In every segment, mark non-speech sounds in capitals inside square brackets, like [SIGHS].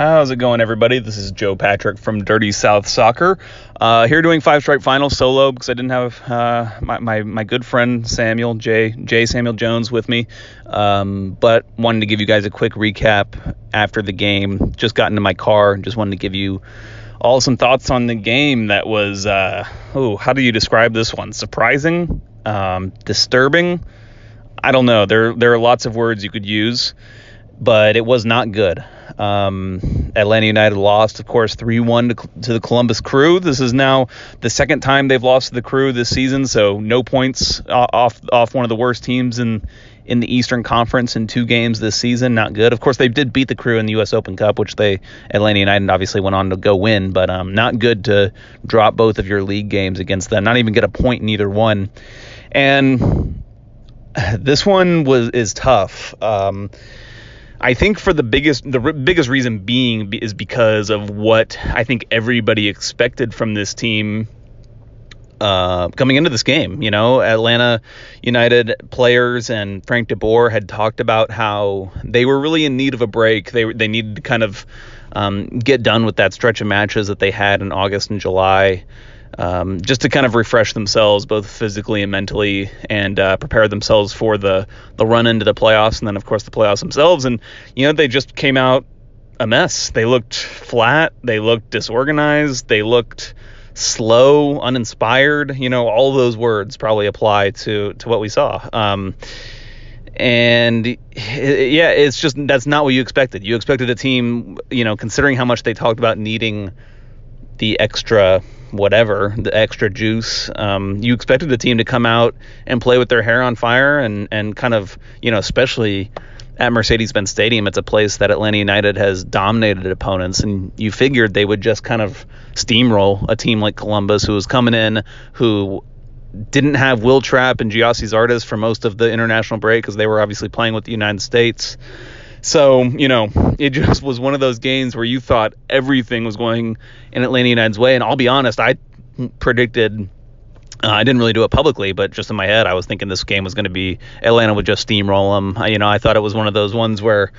How's it going, everybody? This is Joe Patrick from Dirty South Soccer. Uh, here doing Five Stripe Final solo because I didn't have uh, my, my, my good friend Samuel J J Samuel Jones with me, um, but wanted to give you guys a quick recap after the game. Just got into my car just wanted to give you all some thoughts on the game. That was uh, oh, how do you describe this one? Surprising, um, disturbing. I don't know. There there are lots of words you could use, but it was not good. Um, Atlanta United lost, of course, 3 1 to, the Columbus Crew. This is now the second time they've lost to the Crew this season, so no points off off one of the worst teams in in the Eastern Conference in two games this season. Not good. Of course, they did beat the Crew in the U.S. Open Cup, which they Atlanta United obviously went on to go win, but um, not good to drop both of your league games against them. Not even get a point in either one. And [SIGHS] this one was is tough. Um, I think for the biggest the biggest reason being is because of what I think everybody expected from this team uh, coming into this game. You know, Atlanta United players and Frank DeBoer had talked about how they were really in need of a break. They they needed to kind of um, get done with that stretch of matches that they had in August and July um, just to kind of refresh themselves both physically and mentally and uh, prepare themselves for the the run into the playoffs and then of course the playoffs themselves. And you know they just came out a mess. They looked flat. They looked disorganized. They looked slow uninspired. You know all those words probably apply to to what we saw. Um, and yeah it's just that's not what you expected. You expected a team you know considering how much they talked about needing the extra whatever, the extra juice. Um, you expected the team to come out and play with their hair on fire and, and kind of, you know, especially at Mercedes Benz Stadium, it's a place that Atlanta United has dominated opponents, and you figured they would just kind of steamroll a team like Columbus, who was coming in, who didn't have Will Trapp and Gyasi Zardes for most of the international break because they were obviously playing with the United States. So, you know, it just was one of those games where you thought everything was going in Atlanta United's way. And I'll be honest, I predicted. Uh, I didn't really do it publicly, but just in my head, I was thinking this game was going to be Atlanta would just steamroll them. I, you know, I thought it was one of those ones where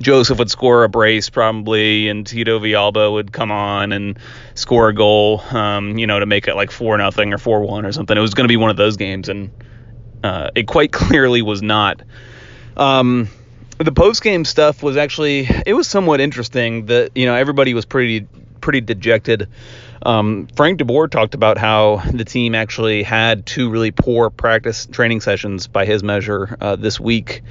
Josef would score a brace probably, and Tito Villalba would come on and score a goal, um, you know, to make it like four nothing or four one or something. It was going to be one of those games, and uh, it quite [LAUGHS] clearly was not. Um, the post game stuff was actually it was somewhat interesting. That you know everybody was pretty pretty dejected. Um, Frank DeBoer talked about how the team actually had two really poor practice training sessions by his measure uh, this week,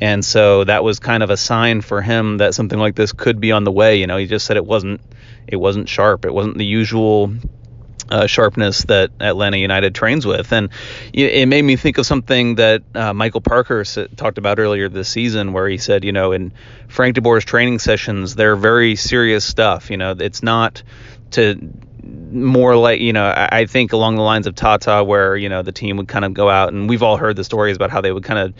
and so that was kind of a sign for him that something like this could be on the way. You know, he just said it wasn't it wasn't sharp. It wasn't the usual uh, sharpness that Atlanta United trains with. And it made me think of something that uh, Michael Parkhurst talked about earlier this season, where he said, you know, in Frank DeBoer's training sessions, they're very serious stuff. You know, it's not to more like you know I think along the lines of Tata where you know the team would kind of go out and we've all heard the stories about how they would kind of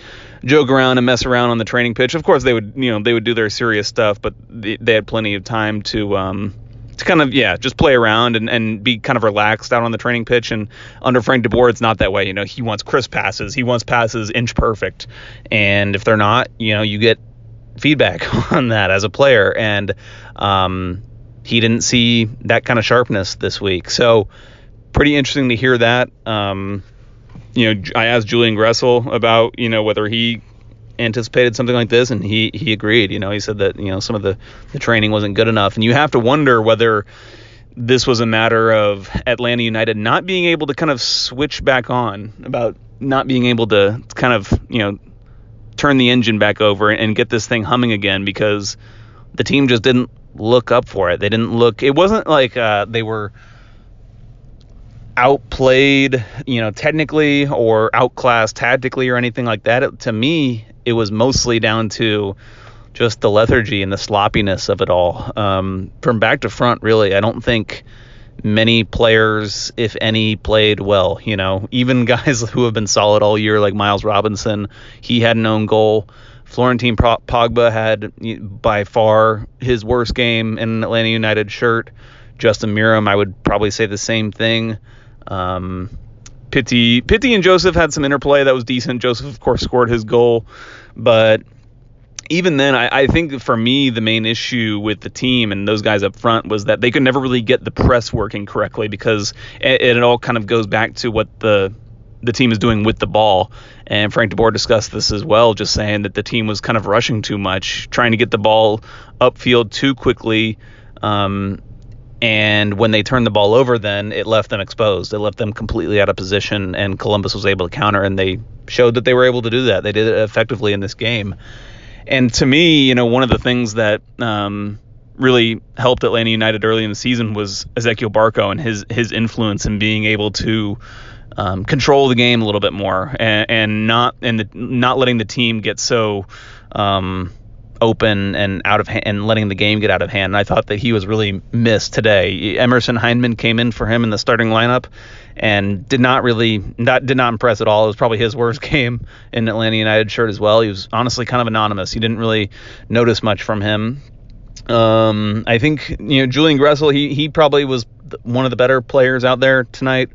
joke around and mess around on the training pitch. Of course they would you know they would do their serious stuff, but they, had plenty of time to um, to kind of yeah just play around and, and be kind of relaxed out on the training pitch. And under Frank DeBoer it's not that way. You know he wants crisp passes. He wants passes inch perfect. And if they're not you know you get feedback [LAUGHS] on that as a player. And um, he didn't see that kind of sharpness this week. So pretty interesting to hear that. Um, you know I asked Julian Gressel about you know whether he anticipated something like this, and he he agreed. You know, he said that you know some of the the training wasn't good enough, and you have to wonder whether this was a matter of Atlanta United not being able to kind of switch back on, about not being able to kind of you know turn the engine back over and get this thing humming again because the team just didn't look up for it. They didn't look. It wasn't like uh, they were outplayed, you know, technically or outclassed tactically or anything like that. It, to me, it was mostly down to just the lethargy and the sloppiness of it all. Um, from back to front, really, I don't think many players, if any, played well. You know, even [LAUGHS] guys who have been solid all year, like Miles Robinson, he had an own goal. Florentin Pogba had by far his worst game in an Atlanta United shirt. Justin Meram, I would probably say the same thing. Um, Pity, Pity and Josef had some interplay that was decent. Josef, of course, scored his goal, but even then, I, I, think for me, the main issue with the team and those guys up front was that they could never really get the press working correctly because it, it all kind of goes back to what the the team is doing with the ball. And Frank DeBoer discussed this as well, just saying that the team was kind of rushing too much, trying to get the ball upfield too quickly. Um, and when they turned the ball over, then it left them exposed. It left them completely out of position, and Columbus was able to counter, and they showed that they were able to do that. They did it effectively in this game. And to me, you know, one of the things that um, really helped Atlanta United early in the season was Ezequiel Barco and his his influence in being able to um, control the game a little bit more and, and not and the, not letting the team get so um, open and out of hand and letting the game get out of hand. And I thought that he was really missed today. Emerson Hyndman came in for him in the starting lineup and did not really not did not impress at all. It was probably his worst [LAUGHS] game in Atlanta United shirt as well. He was honestly kind of anonymous. You didn't really notice much from him. Um, I think you know Julian Gressel. He he probably was one of the better players out there tonight.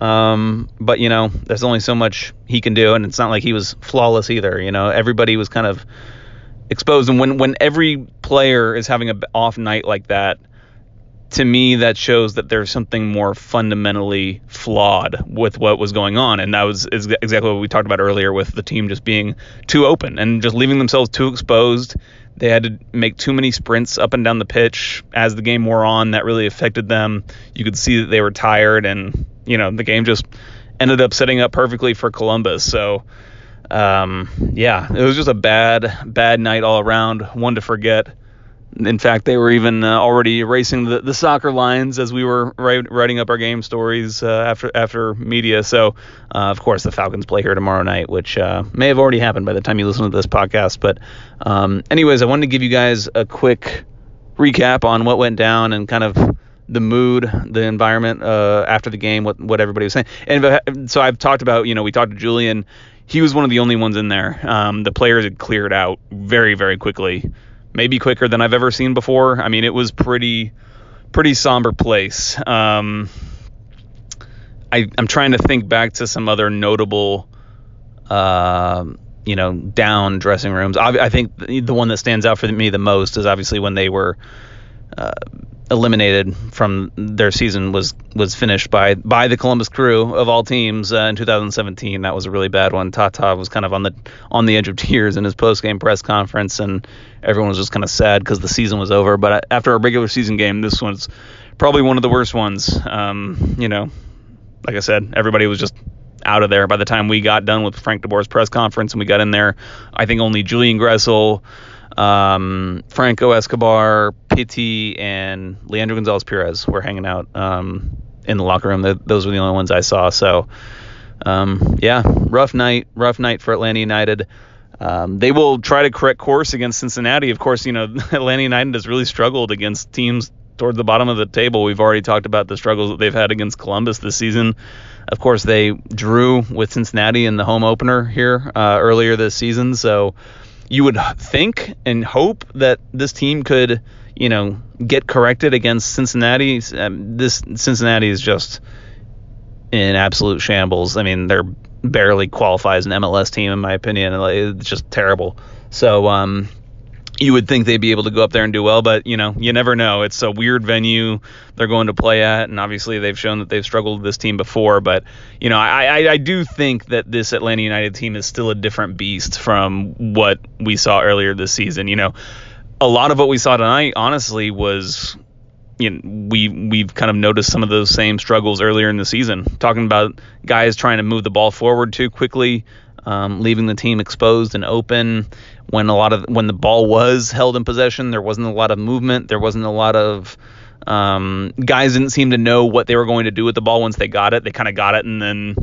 Um, but you know, there's only so much he can do, and it's not like he was flawless either. You know, everybody was kind of exposed, and when when every player is having an off night like that, to me that shows that there's something more fundamentally flawed with what was going on. And that was exactly what we talked about earlier with the team just being too open and just leaving themselves too exposed. They had to make too many sprints up and down the pitch. As the game wore on that really affected them. You could see that they were tired and you know the game just ended up setting up perfectly for Columbus. So um, yeah it was just a bad bad night all around one to forget in fact, they were even uh, already erasing the, the soccer lines as we were write, writing up our game stories uh, after after media. So, uh, of course, the Falcons play here tomorrow night, which uh, may have already happened by the time you listen to this podcast. But, um, anyways, I wanted to give you guys a quick recap on what went down and kind of the mood, the environment uh, after the game, what what everybody was saying. And so I've talked about, you know, we talked to Julian. He was one of the only ones in there. Um, the players had cleared out very, very quickly maybe quicker than I've ever seen before. I mean, it was pretty pretty somber place. Um, I, I'm trying to think back to some other notable, uh, you know, down dressing rooms. I, I, think the one that stands out for me the most is obviously when they were uh, eliminated from their season was was finished by by the Columbus Crew of all teams uh, in 2017. That was a really bad one. Tata was kind of on the on the edge of [LAUGHS] tears in his post game press conference, and everyone was just kind of sad because the season was over. But uh, after a regular season game, this one's probably one of the worst ones. Um, you know, like I said, everybody was just out of there by the time we got done with Frank DeBoer's press conference and we got in there. I think only Julian Gressel um, Franco Escobar, Pity, and Leandro Gonzalez Pirez were hanging out um, in the locker room. The, those were the only ones I saw. So, um, yeah, rough night, rough night for Atlanta United. Um, they will try to correct course against Cincinnati. Of course, you know [LAUGHS] Atlanta United has really struggled against teams toward the bottom of the table. We've already talked about the struggles that they've had against Columbus this season. Of course, they drew with Cincinnati in the home opener here uh, earlier this season. So you would think and hope that this team could, you know, get corrected against Cincinnati. Um, this Cincinnati is just in absolute shambles. I mean, they're barely qualify as an MLS team in my opinion. It's just terrible. So, um, you would think they'd be able to go up there and do well, but you know, you never know. It's a weird venue they're going to play at, and obviously they've shown that they've struggled with this team before. But you know, I, I, I do think that this Atlanta United team is still a different beast from what we saw earlier this season. You know, a lot of what we saw tonight, honestly, was you know, we we've kind of noticed some of those same struggles earlier in the season. Talking about guys trying to move the ball forward too quickly, um, leaving the team exposed and open. When a lot of when the ball was held in possession, there wasn't a lot of movement. There wasn't a lot of um, guys didn't seem to know what they were going to do with the ball once they got it. They kind of got it and then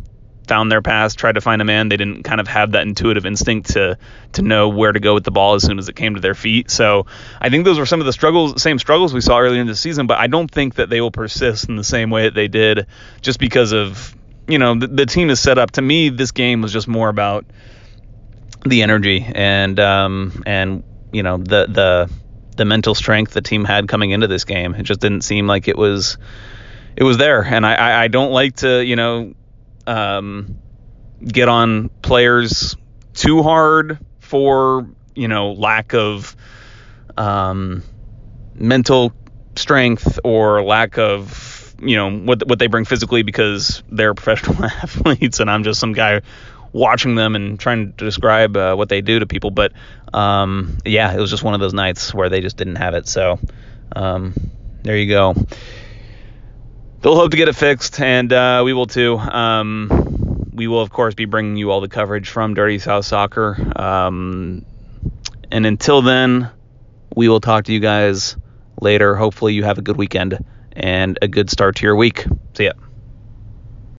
found their pass, tried to find a man. They didn't kind of have that intuitive instinct to to know where to go with the ball as soon as it came to their feet. So I think those were some of the struggles, same struggles we saw earlier in the season. But I don't think that they will persist in the same way that they did, just because of you know the, the team is set up. To me, this game was just more about the energy and um, and you know the the the mental strength the team had coming into this game. It just didn't seem like it was it was there. And I, I, I don't like to you know um, get on players too hard for you know, lack of um, mental strength or lack of, you know, what what they bring physically because they're [LAUGHS] professional athletes and I'm just some guy watching them and trying to describe uh, what they do to people. But um, yeah, it was just one of those nights where they just didn't have it. So um, there you go. They'll hope to get it fixed, and uh, we will too. Um, we will, of course, be bringing you all the coverage from Dirty South Soccer. Um, and until then, we will talk to you guys later. Hopefully, you have a good weekend and a good start to your week. See ya.